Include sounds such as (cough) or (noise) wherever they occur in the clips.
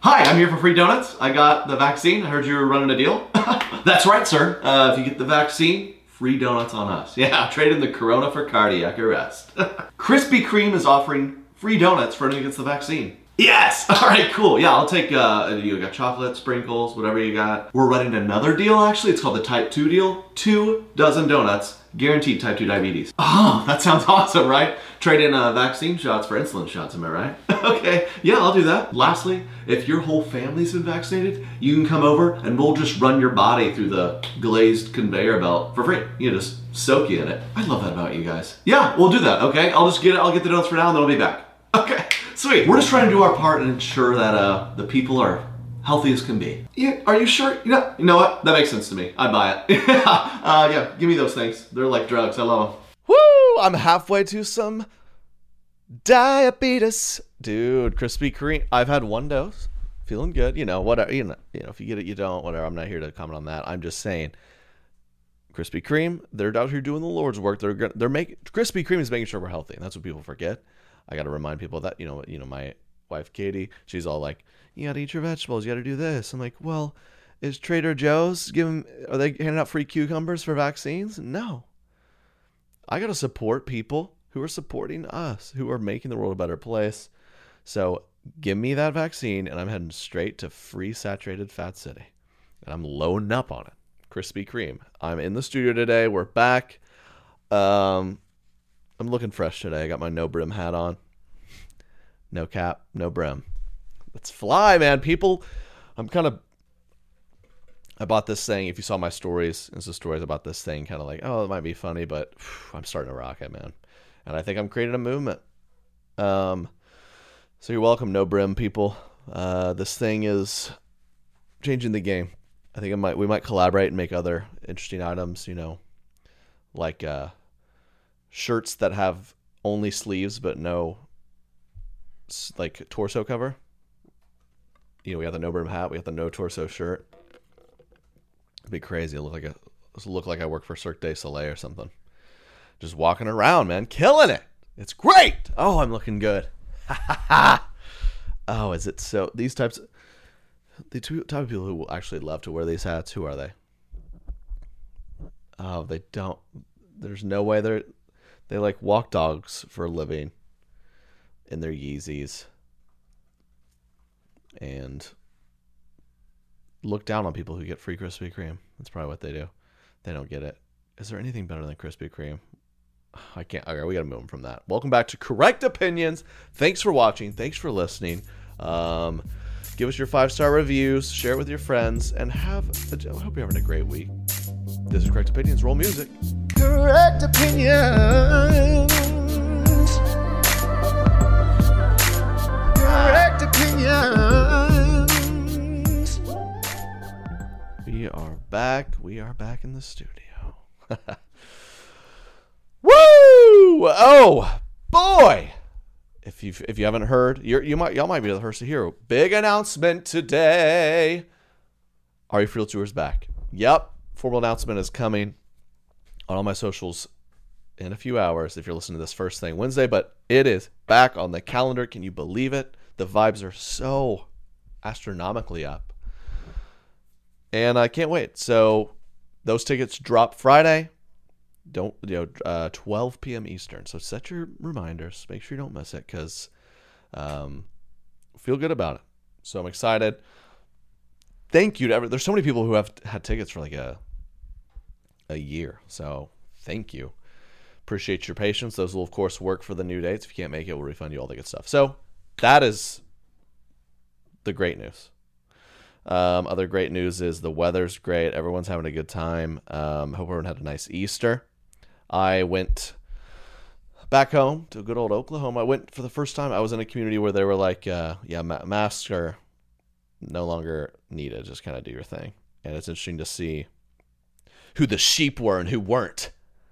Hi, I'm here for free donuts. I got the vaccine. I heard you were running a deal. (laughs) That's right, sir. Uh, if you get the vaccine, free donuts on us. (laughs) Yeah, trade in the Corona for cardiac arrest. (laughs) Krispy Kreme is offering free donuts for anyone who gets the vaccine. Yes! (laughs) All right, cool. Yeah, I'll take, uh, you got chocolate, sprinkles, whatever you got. We're running another deal, actually. It's called the Type 2 deal. Two dozen donuts Guaranteed type 2 diabetes. (laughs) Oh, that sounds awesome, right? Trade in uh, vaccine shots for insulin shots, am I right? (laughs) okay, yeah, I'll do that. Lastly, if your whole family's been vaccinated, you can come over and we'll just run your body through the glazed conveyor belt for free. You know, just soak you in it. I love that about you guys. Yeah, we'll do that, okay? I'll just get it, I'll get the donuts for now and then I'll be back. Okay, sweet. We're just trying to do our part and ensure that uh, the people are healthy as can be. Yeah, are you sure? You know, you know what? That makes sense to me. I buy it. (laughs) uh, yeah, give me those things. They're like drugs. I love them. Woo! I'm halfway to some diabetes, dude. Krispy Kreme. I've had one dose. Feeling good. You know, whatever. You know, you know, if you get it, you don't. Whatever. I'm not here to comment on that. I'm just saying. Krispy Kreme, they're out here doing the Lord's work. They're they're making Krispy Kreme is making sure we're healthy, and that's what people forget. I got to remind people that you know you know my wife Katie, she's all like, you got to eat your vegetables. You got to do this. I'm like, well, is Trader Joe's giving? Are they handing out free cucumbers for vaccines? No. I got to support people who are supporting us, who are making the world a better place. So give me that vaccine, and I'm heading straight to free saturated fat city, and I'm loading up on it. Krispy Kreme. I'm in the studio today. We're back. Um, I'm looking fresh today. I got my no brim hat on. No cap, no brim. Let's fly, man. People, I'm kind of. I bought this thing. If you saw my stories, and some stories about this thing, kind of like, oh, it might be funny, but whew, I'm starting to rock it, man. And I think I'm creating a movement. Um, so you're welcome, no brim people. Uh, this thing is changing the game. I think it might we might collaborate and make other interesting items. You know, like uh, shirts that have only sleeves but no like torso cover you know, we have the no brim hat, we have the no torso shirt. It'd be crazy. It look like a look like I work for Cirque du Soleil or something. Just walking around, man, killing it. It's great. Oh, I'm looking good. (laughs) oh, is it so? These types, the two type of people who will actually love to wear these hats. Who are they? Oh, they don't. There's no way they're they like walk dogs for a living in their Yeezys and look down on people who get free Krispy Kreme. That's probably what they do. They don't get it. Is there anything better than Krispy Kreme? I can't. Okay, we got to move them from that. Welcome back to Correct Opinions. Thanks for watching. Thanks for listening. Um, give us your five star reviews. Share it with your friends, and have. A, I hope you're having a great week. This is Correct Opinions. Roll music. Correct Opinions. Correct Opinions. We are back. We are back in the studio. (laughs) Woo! Oh boy! If you if you haven't heard, you you might y'all might be the first to hear. Big announcement today. Are you Real Tours back? Yep. Formal announcement is coming on all my socials in a few hours if you're listening to this first thing Wednesday, but it is back on the calendar. Can you believe it? The vibes are so astronomically up. And I can't wait. So those tickets drop Friday. Don't you know uh, 12 p.m. Eastern. So set your reminders. Make sure you don't miss it because um, feel good about it. So I'm excited. Thank you to every. There's so many people who have had tickets for like a a year. So thank you. Appreciate your patience. Those will of course work for the new dates. If you can't make it, we'll refund you all the good stuff. So that is the great news. Um, other great news is the weather's great. Everyone's having a good time. Um, hope everyone had a nice Easter. I went back home to good old Oklahoma. I went for the first time. I was in a community where they were like, uh, yeah, ma- masks are no longer needed. Just kind of do your thing. And it's interesting to see who the sheep were and who weren't.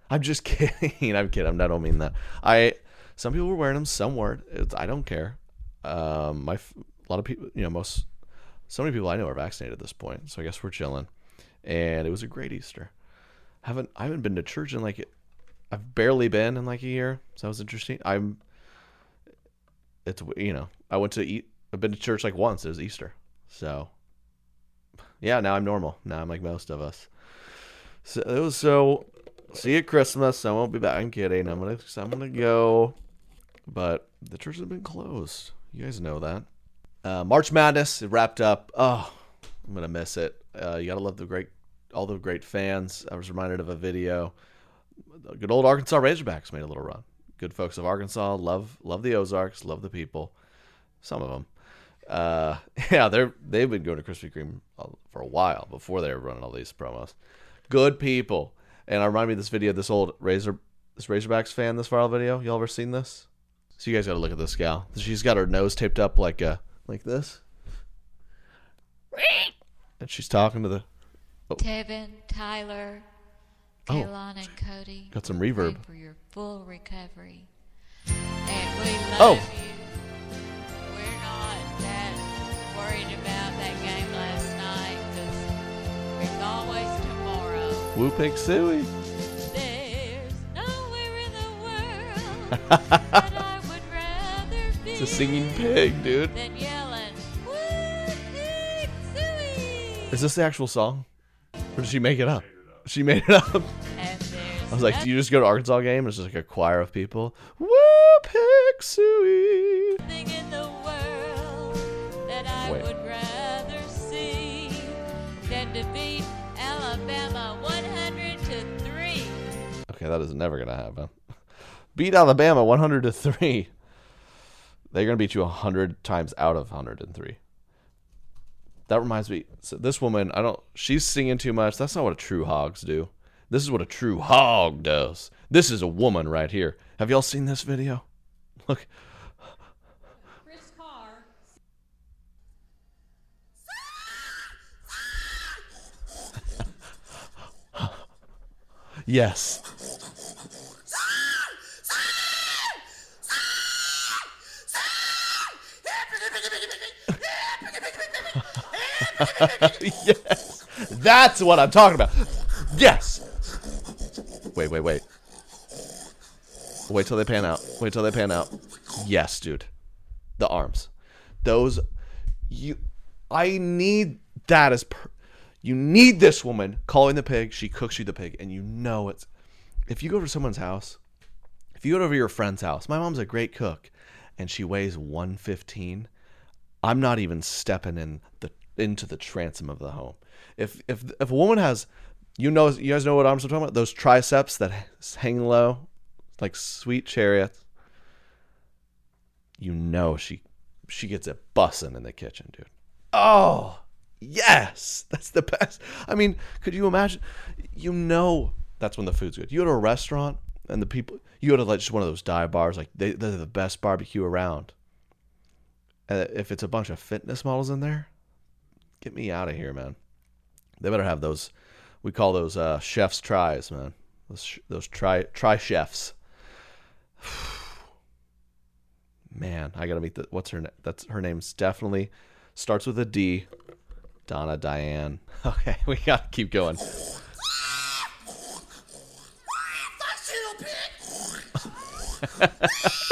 I'm just (laughs) kidding. I'm kidding. I don't mean that. I some people were wearing them, some weren't. It's, I don't care. Um, my a lot of people, you know, most so many people I know are vaccinated at this point, so I guess we're chilling. And it was a great Easter. haven't I haven't been to church in like I've barely been in like a year, so that was interesting. I'm it's you know I went to eat. I've been to church like once. It was Easter, so yeah. Now I'm normal. Now I'm like most of us. So it was so. See you at Christmas. I won't be back. I'm kidding. I'm gonna I'm gonna go, but the church has been closed. You guys know that. Uh, March Madness it wrapped up. Oh, I'm gonna miss it. Uh, you gotta love the great, all the great fans. I was reminded of a video. Good old Arkansas Razorbacks made a little run. Good folks of Arkansas love love the Ozarks, love the people. Some of them. Uh, (laughs) yeah, they're they've been going to Krispy Kreme for a while before they were running all these promos. Good people. And I remind me of this video, this old Razor, this Razorbacks fan, this viral video. Y'all ever seen this? So you guys got to look at this gal. She's got her nose taped up like a like this, and she's talking to the. Oh. Tevin, Tyler, Kaylon, oh. and Cody. Got some reverb. For your full recovery, and we oh. love oh. you. (laughs) would rather be. It's a singing pig, dude. Yelling, Is this the actual song? Or did she make it up? She made it up. I was like, do you just go to Arkansas game? It's just like a choir of people. Woo Pixie. Wait. That is never gonna happen. (laughs) Beat Alabama 100 to three. They're gonna beat you 100 times out of 103 that reminds me. So this woman, I don't. She's singing too much. That's not what a true hogs do. This is what a true hog does. This is a woman right here. Have y'all seen this video? (laughs) Look. Chris Carr. (laughs) yes. Yes. (laughs) That's what I'm talking about. Yes. Wait, wait, wait. Wait till they pan out. Wait till they pan out. Yes, dude. The arms. Those you I need that as per, you need this woman calling the pig, she cooks you the pig and you know it's if you go to someone's house, if you go over to your friend's house, my mom's a great cook and she weighs 115, I'm not even stepping in the into the transom of the home. If if if a woman has, you know, you guys know what arms I'm talking about? Those triceps that hang low, like sweet chariots. You know she she gets it bussing in the kitchen, dude. Oh yes, that's the best. I mean, could you imagine? You know, that's when the food's good. You go to a restaurant and the people, you go to like just one of those dive bars, like they, they're the best barbecue around. And if it's a bunch of fitness models in there, Get me out of here, man. They better have those. We call those uh, chef's tries, man. Those sh- those try try chefs. (sighs) Man, I gotta meet the. What's her name? That's her name's definitely starts with a D. Donna Diane. (laughs) Okay, we gotta keep going. (laughs)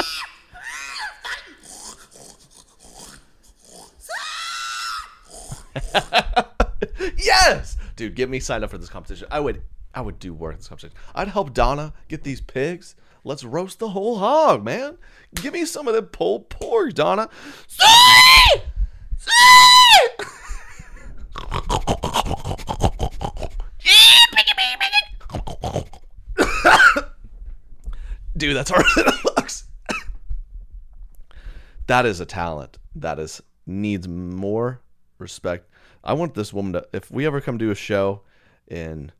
(laughs) (laughs) yes, dude, get me signed up for this competition. I would, I would do work in this competition. I'd help Donna get these pigs. Let's roast the whole hog, man. Give me some of the pulled pork, Donna. (laughs) Dude, that's harder than it looks. that is a talent. That is needs more respect. I want this woman to if we ever come to a show in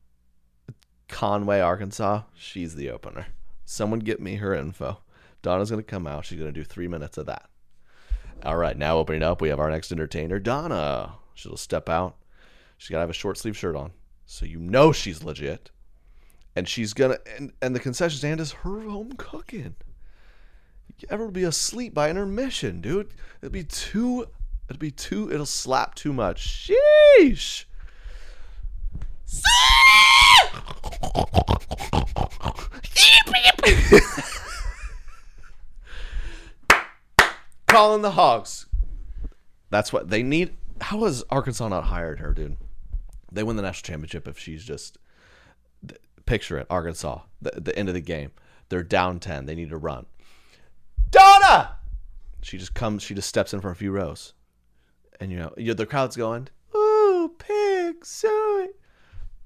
Conway, Arkansas, she's the opener. Someone get me her info. Donna's gonna come out. She's gonna do three minutes of that. All right, now opening up, we have our next entertainer, Donna. She'll step out. She's gotta have a short sleeve shirt on, so you know she's legit. And she's gonna and, and the concession stand is her home cooking. You ever be asleep by intermission, dude? It'd be too. It'd be too. It'll slap too much. Sheesh. (laughs) Calling the hogs. That's what they need. How has Arkansas not hired her, dude? They win the national championship if she's just picture it. Arkansas, the, the end of the game. They're down ten. They need to run. Donna. She just comes. She just steps in for a few rows, and you know, you the crowd's going, "Ooh, pig, sorry."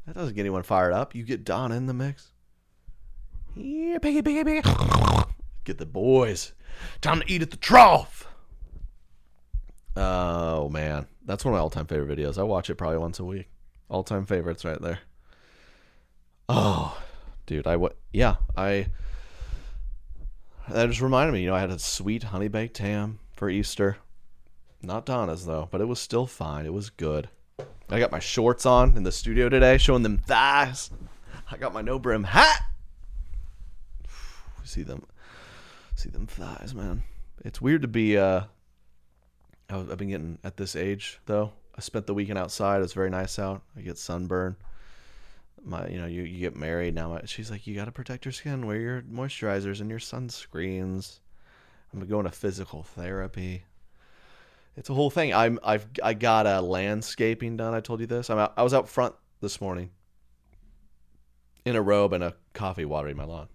That doesn't get anyone fired up. You get Don in the mix. Yeah, piggy, piggy, piggy. Get the boys. Time to eat at the trough. Oh man, that's one of my all-time favorite videos. I watch it probably once a week. All-time favorites right there. Oh, dude, I what? Yeah, I. That just reminded me. You know, I had a sweet honey baked ham for Easter. Not Donna's though, but it was still fine. It was good. I got my shorts on in the studio today, showing them thighs. I got my no brim hat. (sighs) See them, see them thighs, man. It's weird to be. uh I've been getting at this age though. I spent the weekend outside. It's very nice out. I get sunburn. My, you know, you, you get married now. She's like, you got to protect your skin. Wear your moisturizers and your sunscreens. I'm going to physical therapy. It's a whole thing. I'm I've I got a landscaping done. I told you this. I'm out, I was out front this morning in a robe and a coffee watering my lawn.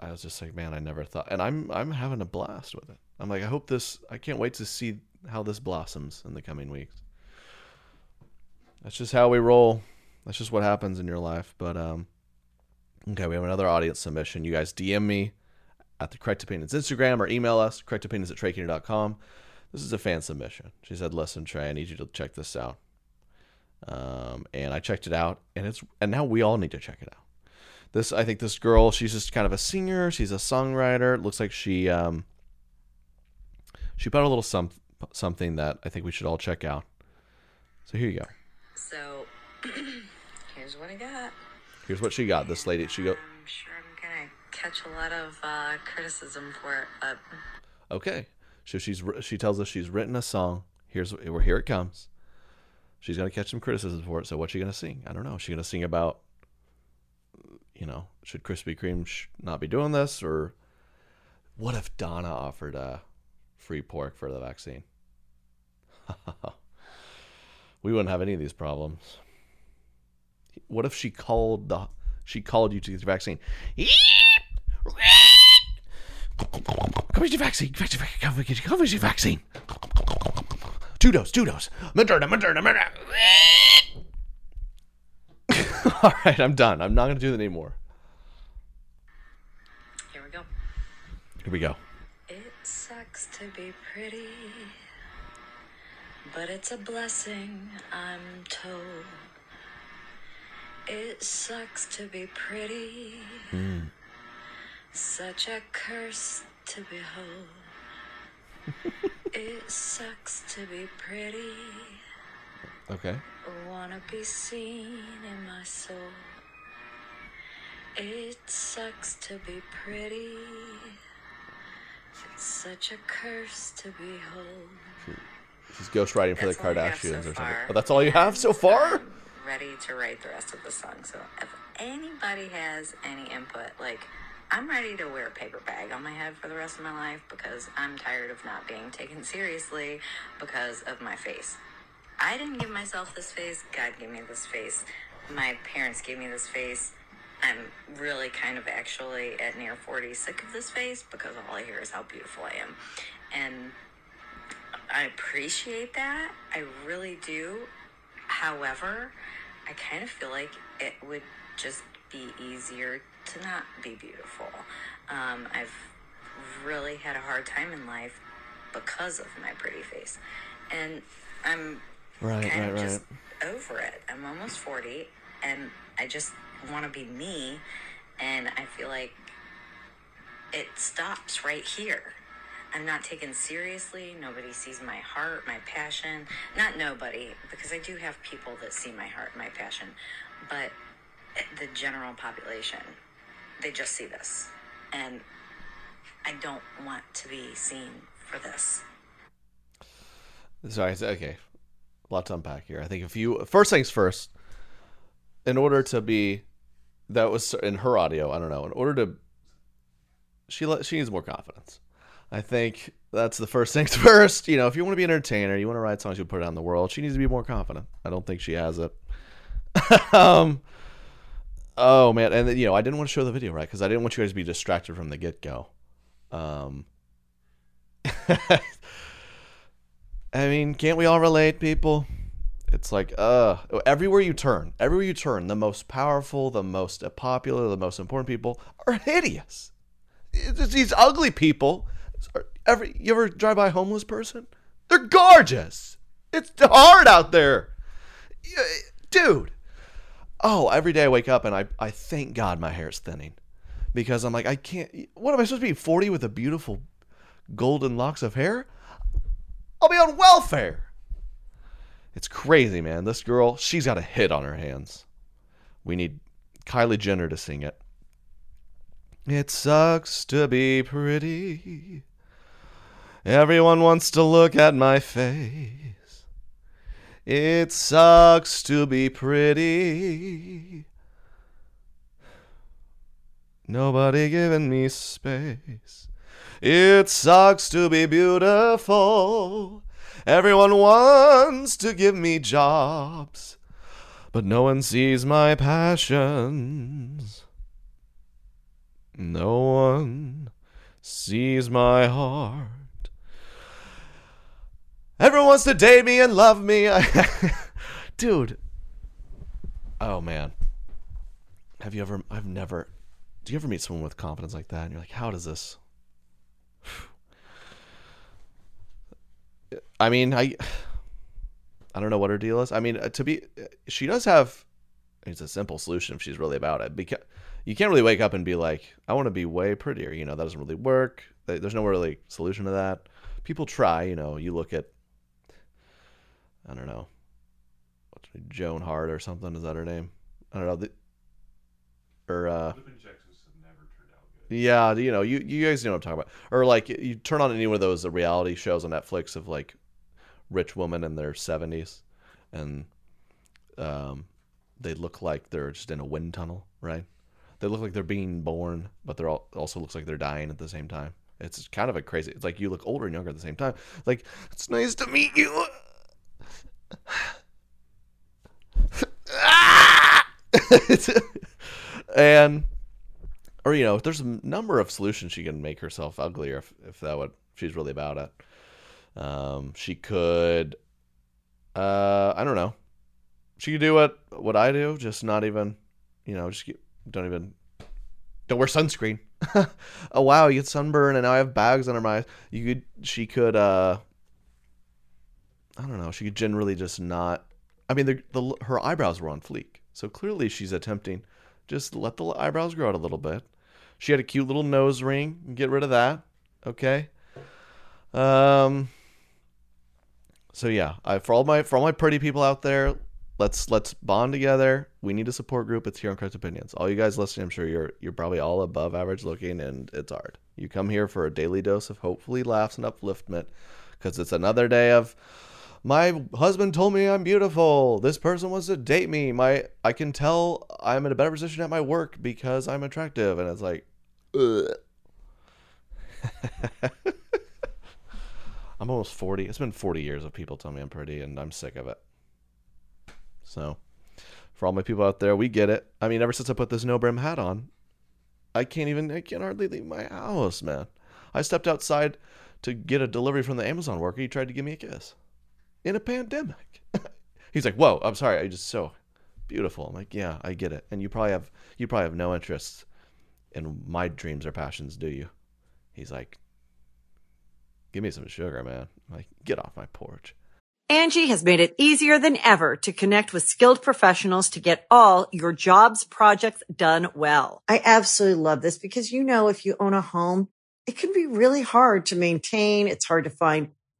I was just like, man, I never thought, and I'm I'm having a blast with it. I'm like, I hope this. I can't wait to see how this blossoms in the coming weeks. That's just how we roll. That's just what happens in your life. But um, okay, we have another audience submission. You guys DM me at the Correct Opinions Instagram or email us correctopinions at treykennedy.com. This is a fan submission. She said, "Listen, Trey, I need you to check this out." Um, and I checked it out, and it's and now we all need to check it out. This, I think, this girl, she's just kind of a singer. She's a songwriter. It looks like she um, she put a little some something that I think we should all check out. So here you go. So, (clears throat) here's what I got. Here's what she got. This lady, she go. I'm sure I'm gonna catch a lot of uh, criticism for it, but Okay, so she's she tells us she's written a song. Here's where here it comes. She's gonna catch some criticism for it. So what's she gonna sing? I don't know. She gonna sing about, you know, should Krispy Kreme sh- not be doing this, or what if Donna offered uh, free pork for the vaccine? (laughs) we wouldn't have any of these problems. What if she called the she called you to get the vaccine? Come get your vaccine. Come get your vaccine. Come get your- come get your vaccine. Two dose, two dose. Moderna, Moderna, Moderna. (laughs) All right, I'm done. I'm not going to do that anymore. here we go. Here we go. It sucks to be pretty, but it's a blessing, I'm told. It sucks to be pretty, hmm. such a curse to behold. it sucks to be pretty, Okay. Wanna be seen in my soul. It sucks to be pretty. It's such a curse to behold. She's ghostwriting for That's the all I have Kardashians so or something. Oh, that's all you have so far? I'm ready to write the rest of the song. So if anybody has any input, like I'm ready to wear a paper bag on my head for the rest of my life because I'm tired of not being taken seriously because of my face. I didn't give myself this face. God gave me this face. My parents gave me this face. I'm really kind of actually at near 40 sick of this face because all I hear is how beautiful I am. And I appreciate that. I really do. However, I kind of feel like it would just be easier to not be beautiful. Um, I've really had a hard time in life because of my pretty face. And I'm Right, kind right, of right. just over it. I'm almost 40 and I just want to be me. And I feel like it stops right here. I'm not taken seriously. Nobody sees my heart, my passion. Not nobody, because I do have people that see my heart, my passion. But the general population, they just see this. And I don't want to be seen for this. Sorry, okay. A lot to unpack here. I think if you first things first, in order to be that was in her audio, I don't know, in order to she she needs more confidence. I think that's the first (laughs) things first. You know, if you want to be an entertainer, you want to write songs, you put it out in the world. She needs to be more confident. I don't think she has it. (laughs) um, oh man, and you know, I didn't want to show the video right because I didn't want you guys to be distracted from the get go. Um, (laughs) I mean, can't we all relate, people? It's like, uh, everywhere you turn, everywhere you turn, the most powerful, the most popular, the most important people are hideous. It's these ugly people. Every you ever drive by a homeless person? They're gorgeous. It's hard out there, dude. Oh, every day I wake up and I I thank God my hair is thinning because I'm like I can't. What am I supposed to be? Forty with a beautiful golden locks of hair? I'll be on welfare. It's crazy, man. This girl, she's got a hit on her hands. We need Kylie Jenner to sing it. It sucks to be pretty. Everyone wants to look at my face. It sucks to be pretty. Nobody giving me space. It sucks to be beautiful. Everyone wants to give me jobs, but no one sees my passions. No one sees my heart. Everyone wants to date me and love me. (laughs) Dude. Oh man. Have you ever I've never do you ever meet someone with confidence like that and you're like, how does this (sighs) I mean, I I don't know what her deal is. I mean, uh, to be she does have it's a simple solution if she's really about it. Because you can't really wake up and be like, I want to be way prettier. You know, that doesn't really work. There's no really solution to that. People try. You know, you look at I don't know, what's her- Joan Hart or something. Is that her name? I don't know. The, or uh, yeah, you know, you you guys know what I'm talking about. Or like you turn on any one of those uh, reality shows on Netflix of like rich women in their 70s and um they look like they're just in a wind tunnel, right? They look like they're being born, but they're all, also looks like they're dying at the same time. It's kind of a crazy. It's like you look older and younger at the same time. Like it's nice to meet you. (laughs) and or you know, there's a number of solutions she can make herself uglier if, if that would if she's really about it. Um, she could, uh, I don't know. She could do what what I do, just not even, you know, just get, don't even don't wear sunscreen. (laughs) oh wow, you get sunburn and now I have bags under my eyes. You could she could uh I don't know, she could generally just not I mean the, the her eyebrows were on fleek. So clearly she's attempting just let the eyebrows grow out a little bit. She had a cute little nose ring. Get rid of that. Okay. Um So yeah, I, for all my for all my pretty people out there, let's let's bond together. We need a support group. It's here on Correct Opinions. All you guys listening, I'm sure you're you're probably all above average looking, and it's hard. You come here for a daily dose of hopefully laughs and upliftment, because it's another day of my husband told me I'm beautiful. This person wants to date me. My I can tell I'm in a better position at my work because I'm attractive, and it's like. (laughs) I'm almost 40. It's been 40 years of people telling me I'm pretty, and I'm sick of it. So, for all my people out there, we get it. I mean, ever since I put this no brim hat on, I can't even, I can hardly leave my house, man. I stepped outside to get a delivery from the Amazon worker. He tried to give me a kiss in a pandemic. (laughs) He's like, "Whoa, I'm sorry. I just so beautiful." I'm like, "Yeah, I get it." And you probably have, you probably have no interest in my dreams or passions, do you? He's like, "Give me some sugar, man." I'm like, get off my porch. Angie has made it easier than ever to connect with skilled professionals to get all your jobs projects done well. I absolutely love this because, you know, if you own a home, it can be really hard to maintain. It's hard to find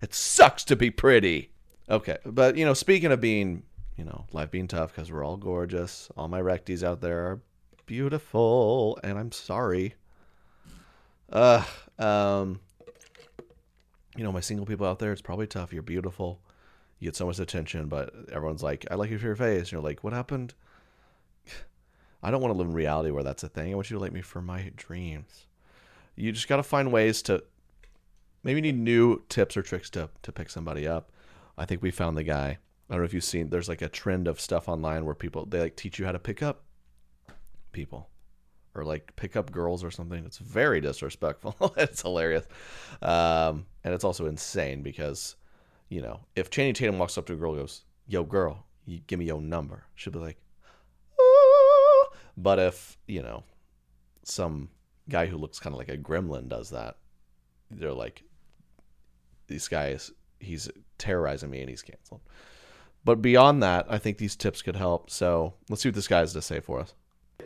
It sucks to be pretty. Okay, but you know, speaking of being, you know, life being tough because we're all gorgeous. All my recties out there are beautiful, and I'm sorry. Uh, um, you know, my single people out there, it's probably tough. You're beautiful. You get so much attention, but everyone's like, I like you for your face. And you're like, what happened? (sighs) I don't want to live in reality where that's a thing. I want you to like me for my dreams. You just got to find ways to maybe need new tips or tricks to, to pick somebody up. I think we found the guy. I don't know if you've seen, there's like a trend of stuff online where people, they like teach you how to pick up people or like pick up girls or something. It's very disrespectful. (laughs) it's hilarious. Um, and it's also insane because, you know, if Channing Tatum walks up to a girl goes, Yo, girl, you give me your number, she'll be like, oh. But if, you know, some guy who looks kind of like a gremlin does that, they're like, This guy is, he's terrorizing me and he's canceled. But beyond that, I think these tips could help. So let's see what this guy has to say for us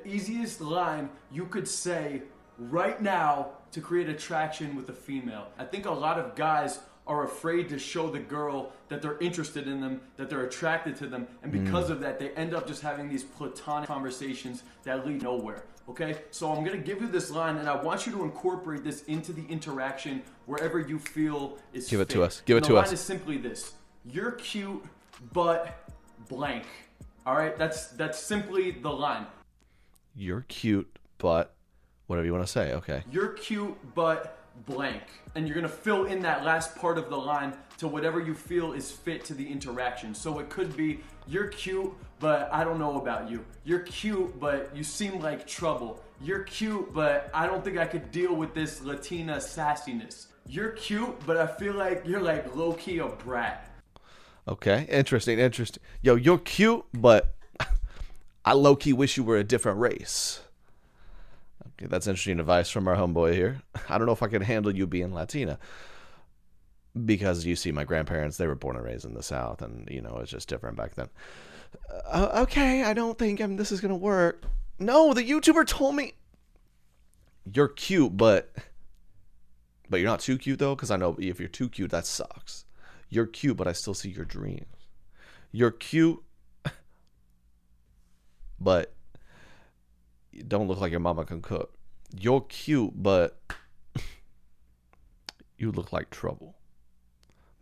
easiest line you could say right now to create attraction with a female. I think a lot of guys are afraid to show the girl that they're interested in them, that they're attracted to them, and because mm. of that, they end up just having these platonic conversations that lead nowhere. Okay, so I'm gonna give you this line, and I want you to incorporate this into the interaction wherever you feel is. Give fit. it to us. Give and it to us. The line is simply this: You're cute, but blank. All right, that's that's simply the line. You're cute, but whatever you want to say. Okay. You're cute, but blank. And you're to fill in that last part of the line to whatever you feel is fit to the interaction. So it could be, you're cute, but I don't know about you. You're cute, but you seem like trouble. You're cute, but I don't think I could deal with this Latina sassiness. You're cute, but I feel like you're like low key a brat. Okay, interesting, interesting. Yo, you're cute, but (laughs) I low key wish you were a different race. Okay, that's interesting advice from our homeboy here. (laughs) I don't know if I can handle you being Latina. Because you see, my grandparents, they were born and raised in the South, and, you know, it's just different back then. Uh, okay, I don't think I'm, this is going to work. No, the YouTuber told me you're cute, but but you're not too cute though, because I know if you're too cute, that sucks. You're cute, but I still see your dreams. You're cute, (laughs) but don't look like your mama can cook. You're cute, but (laughs) you look like trouble.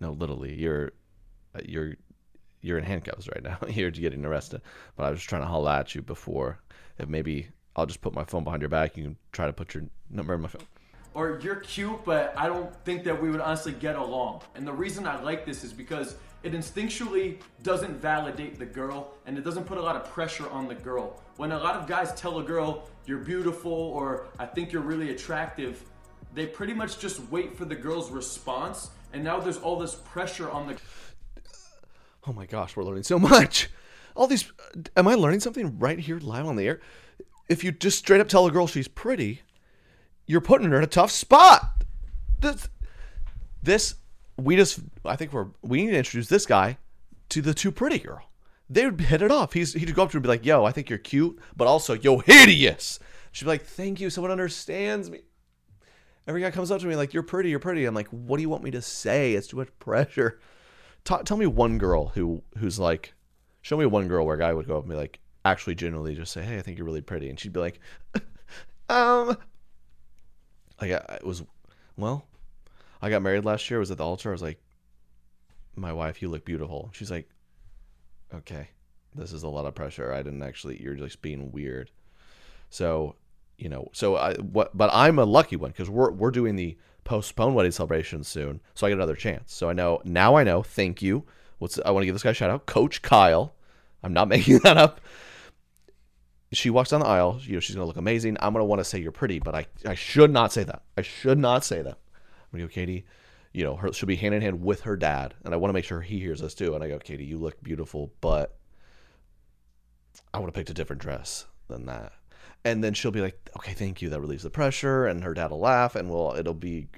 No, literally, you're uh, you're you're in handcuffs right now. (laughs) you're getting arrested. But I was trying to holler at you before. If maybe I'll just put my phone behind your back. You can try to put your number in my phone. Or you're cute, but I don't think that we would honestly get along. And the reason I like this is because it instinctually doesn't validate the girl and it doesn't put a lot of pressure on the girl. When a lot of guys tell a girl, you're beautiful or I think you're really attractive, they pretty much just wait for the girl's response. And now there's all this pressure on the (sighs) Oh my gosh, we're learning so much. All these. Am I learning something right here live on the air? If you just straight up tell a girl she's pretty, you're putting her in a tough spot. This, this we just. I think we're. We need to introduce this guy to the too pretty girl. They would hit it off. He's he'd go up to her and be like, "Yo, I think you're cute, but also yo hideous." She'd be like, "Thank you, someone understands me." Every guy comes up to me like, "You're pretty, you're pretty." I'm like, "What do you want me to say? It's too much pressure." Ta tell me one girl who who's like, show me one girl where a guy would go up and be like, actually genuinely just say, "Hey, I think you're really pretty," and she'd be like, (laughs) um, like it was, well, I got married last year. I was at the altar. I was like, my wife, you look beautiful. She's like, okay, this is a lot of pressure. I didn't actually. You're just being weird. So, you know, so I what, but I'm a lucky one because we're we're doing the postponed wedding celebration soon, so I get another chance. So I know now. I know. Thank you. What's I want to give this guy a shout out, Coach Kyle. I'm not (laughs) making that up. She walks down the aisle. You know, she's gonna look amazing. I'm gonna want to say you're pretty, but I I should not say that. I should not say that. I'm gonna go, Katie. You know, her she'll be hand in hand with her dad, and I want to make sure he hears this too. And I go, Katie, you look beautiful, but I would have picked a different dress than that. And then she'll be like, okay, thank you. That relieves the pressure. And her dad will laugh and we'll, it'll be,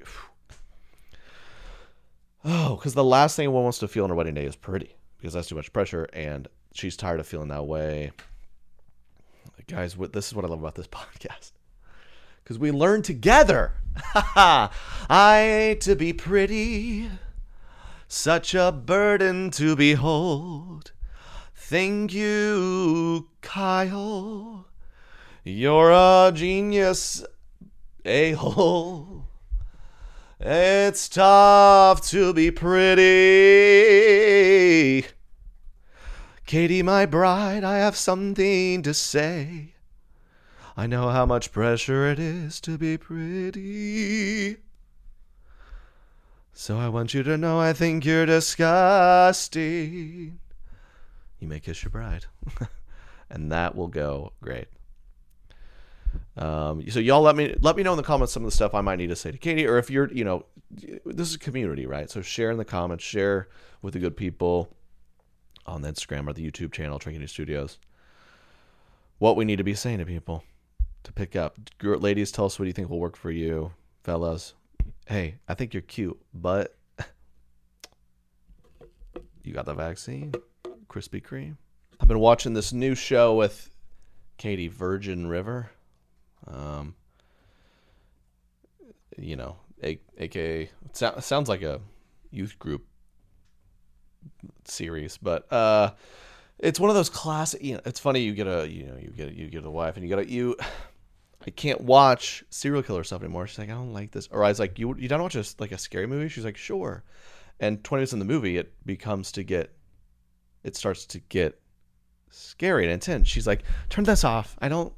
(sighs) oh, because the last thing woman wants to feel on her wedding day is pretty because that's too much pressure. And she's tired of feeling that way. Guys, what- this is what I love about this (laughs) podcast because we learn together. (laughs) I to be pretty, such a burden to behold. Thank you, Kyle. You're a genius, a hole. It's tough to be pretty. Katie, my bride, I have something to say. I know how much pressure it is to be pretty. So I want you to know I think you're disgusting. You may kiss your bride. (laughs) and that will go great. Um, so y'all let me let me know in the comments some of the stuff I might need to say to Katie, or if you're, you know, this is a community, right? So share in the comments, share with the good people on the Instagram or the YouTube channel, Trinity Studios. What we need to be saying to people to pick up. Ladies, tell us what you think will work for you. Fellas, hey, I think you're cute, but (laughs) you got the vaccine, Krispy Kreme. I've been watching this new show with Katie, Virgin River. Um, you know, a, aka sounds like a youth group series, but uh, it's one of those classic. You know, it's funny you get a you know you get you get a wife and you get a you. I can't watch serial killer stuff anymore. She's like, I don't like this. Or I was like, you you don't watch a, like a scary movie? She's like, sure. And 20 minutes in the movie, it becomes to get, it starts to get scary and intense. She's like, turn this off. I don't,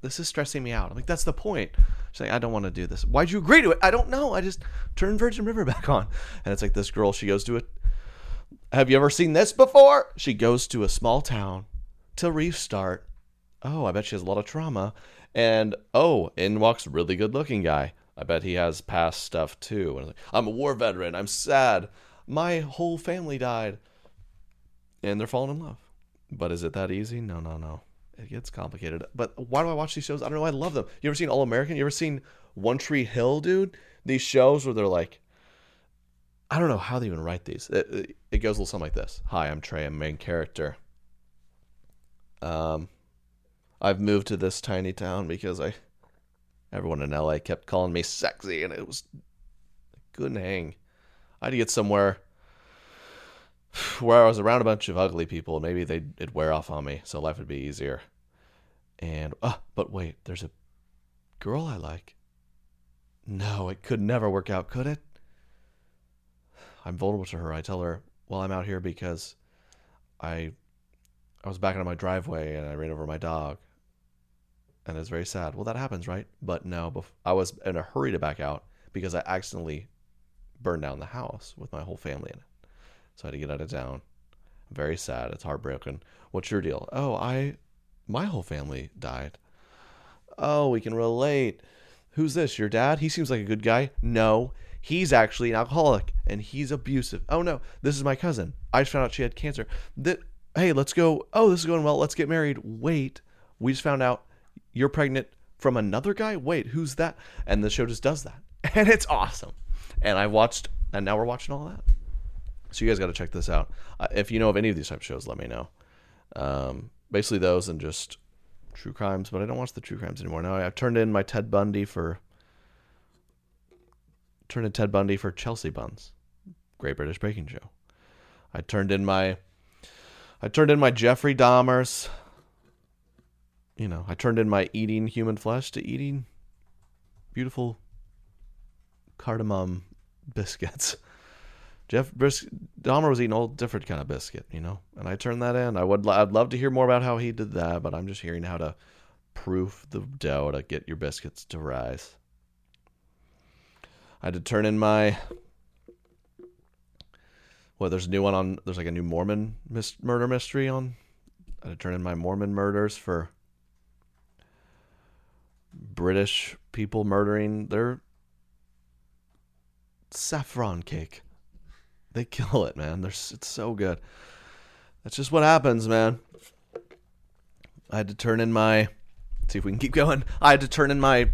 this is stressing me out. I'm like, that's the point. She's like, I don't want to do this. Why'd you agree to it? I don't know. I just turned Virgin River back on. And it's like this girl, she goes to it. Have you ever seen this before? She goes to a small town to restart. Oh, I bet she has a lot of trauma. And oh, in walks really good looking guy. I bet he has past stuff too. And I'm a war veteran. I'm sad. My whole family died. And they're falling in love. But is it that easy? No, no, no. It gets complicated. But why do I watch these shows? I don't know. I love them. You ever seen All American? You ever seen One Tree Hill, dude? These shows where they're like, I don't know how they even write these. It, it, goes a little something like this. Hi, I'm Trey. I'm main character. Um, I've moved to this tiny town because I, everyone in LA kept calling me sexy, and it was couldn't hang. I had to get somewhere where I was around a bunch of ugly people. Maybe they'd it'd wear off on me, so life would be easier. And ah, but wait, there's a girl I like. No, it could never work out, could it? I'm vulnerable to her. I tell her well, I'm out here because I I was backing on my driveway and I ran over my dog. And it's very sad. Well, that happens, right? But no, bef- I was in a hurry to back out because I accidentally burned down the house with my whole family in it. So I had to get out of town. Very sad. It's heartbroken. What's your deal? Oh, I, my whole family died. Oh, we can relate. Who's this? Your dad? He seems like a good guy. No, he's actually an alcoholic and he's abusive. Oh no, this is my cousin. I just found out she had cancer. That hey, let's go. Oh, this is going well. Let's get married. Wait, we just found out you're pregnant from another guy. Wait, who's that? And the show just does that, (laughs) and it's awesome. And I watched, and now we're watching all that. So you guys got to check this out. Uh, if you know of any of these type of shows, let me know. Um, basically those and just true crimes, but I don't watch the true crimes anymore. Now I've turned in my Ted Bundy for turned in Ted Bundy for Chelsea Buns, Great British Baking Show. I turned in my I turned in my Jeffrey Dahmers. You know, I turned in my eating human flesh to eating beautiful cardamom (laughs) biscuits. Jeff Bris- Dahmer was eating all different kind of biscuit, you know, and I turned that in. I would, I'd love to hear more about how he did that, but I'm just hearing how to proof the dough to get your biscuits to rise. I had to turn in my. Well, there's a new one on. There's like a new Mormon mis- murder mystery on. I had to turn in my Mormon murders for British people murdering their saffron cake. They kill it, man. They're, it's so good. That's just what happens, man. I had to turn in my. See if we can keep going. I had to turn in my.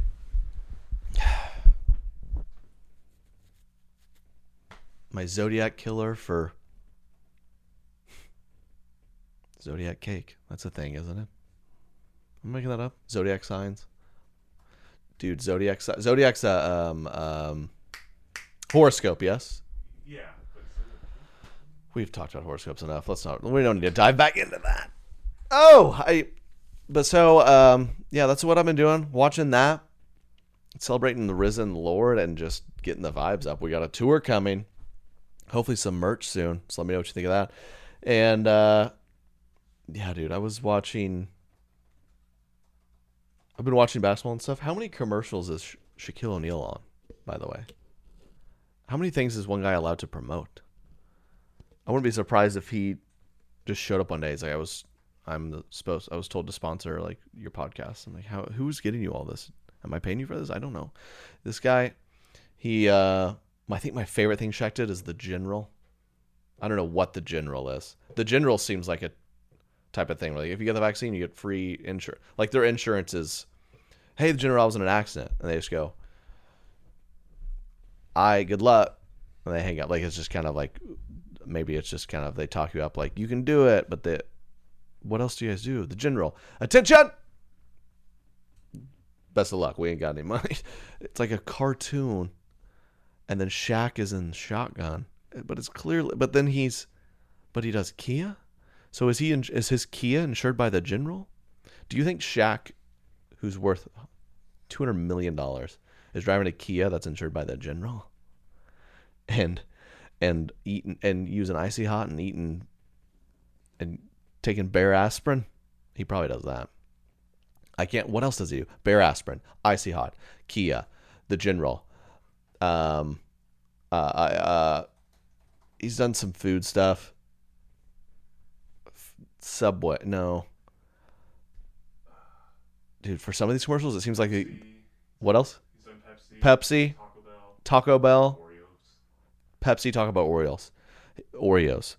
My Zodiac killer for. Zodiac cake. That's a thing, isn't it? I'm making that up. Zodiac signs. Dude, Zodiac Zodiac's a um um horoscope, yes? Yeah. We've talked about horoscopes enough. Let's not. We don't need to dive back into that. Oh, I. But so, um, yeah, that's what I've been doing. Watching that, celebrating the risen Lord, and just getting the vibes up. We got a tour coming. Hopefully, some merch soon. So let me know what you think of that. And uh, yeah, dude, I was watching. I've been watching basketball and stuff. How many commercials is Sha- Shaquille O'Neal on? By the way, how many things is one guy allowed to promote? I wouldn't be surprised if he just showed up one day. He's like, I was, I'm the, supposed, I was told to sponsor like your podcast. I'm like, how, who's getting you all this? Am I paying you for this? I don't know. This guy, he, uh, I think my favorite thing Shaq did is the general. I don't know what the general is. The general seems like a type of thing. Like if you get the vaccine, you get free insurance. Like their insurance is, hey, the general was in an accident, and they just go, I good luck, and they hang up. Like it's just kind of like maybe it's just kind of they talk you up like you can do it, but the what else do you guys do? The general attention. Best of luck. We ain't got any money. (laughs) It's like a cartoon, and then Shaq is in shotgun, but it's clearly. But then he's, but he does Kia. So is he? in- Is his Kia insured by the general? Do you think Shaq, who's worth two hundred million dollars, is driving a Kia that's insured by the general? And and eating and using icy hot and eating and taking Bayer aspirin. He probably does that. I can't. What else does he do? Bayer aspirin, icy hot, Kia, the general. Um, uh, I, uh, he's done some food stuff. Subway, no. Dude, for some of these commercials, it seems like he, what else? Pepsi. Pepsi, Taco Bell. Taco Bell, Oreos. Pepsi talk about Oreos. Oreos.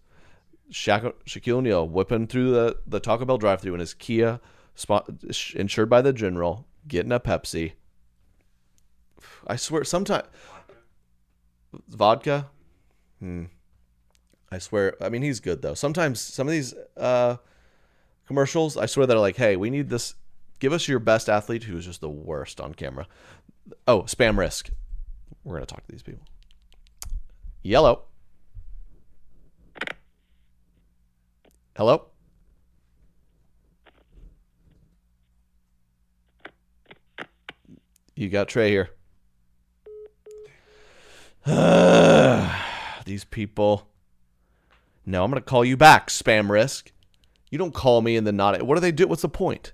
Shaq, Shaquille O'Neal whipping through the, the Taco Bell drive through in his Kia, spot, insured by the General, getting a Pepsi. I swear, sometimes vodka. Hmm. I swear. I mean, he's good though. Sometimes some of these uh, commercials, I swear they're like, "Hey, we need this. Give us your best athlete who's just the worst on camera." Oh, spam risk. We're gonna talk to these people. Yellow. Hello? You got Trey here. (sighs) These people. No, I'm gonna call you back, spam risk. You don't call me and then not. What do they do? What's the point?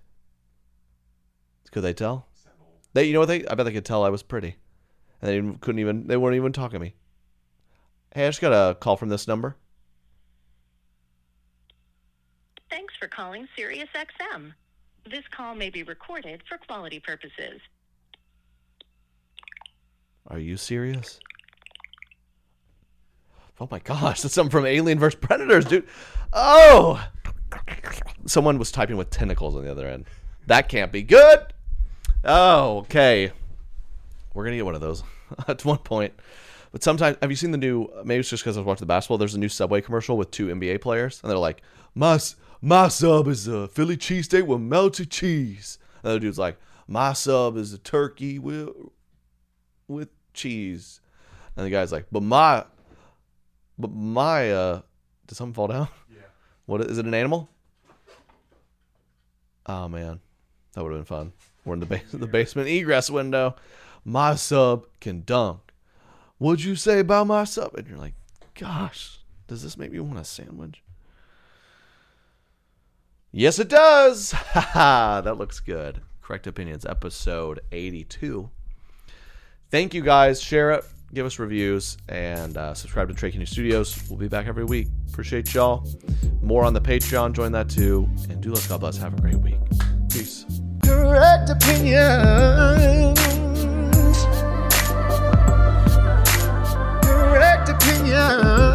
Could they tell? They, you know what they? I bet they could tell I was pretty, and they couldn't even. They weren't even talking to me. Hey, I just got a call from this number. Thanks for calling SiriusXM. This call may be recorded for quality purposes. Are you serious? Oh my gosh, that's something from Alien vs Predators, dude. Oh, someone was typing with tentacles on the other end. That can't be good. Oh, okay. We're gonna get one of those (laughs) at one point. But sometimes, have you seen the new? Maybe it's just because I was watching the basketball. There's a new Subway commercial with two NBA players, and they're like, "My my sub is a Philly cheesesteak with melted cheese." Another dude's like, "My sub is a turkey with with cheese," and the guy's like, "But my, but my, uh, did something fall down? Yeah. What is it? An animal? Oh man, that would have been fun. We're in the base, the basement egress window. My sub can dunk. What'd you say about my sub? And you're like, gosh, does this make me want a sandwich? Yes, it does. (laughs) Haha, that looks good. Correct Opinions, episode 82. Thank you guys. Share it, give us reviews, and uh, subscribe to Trey Kennedy Studios. We'll be back every week. Appreciate y'all. More on the Patreon. Join that too. And do let's God bless. Have a great week. Peace. Correct opinions. Correct opinions.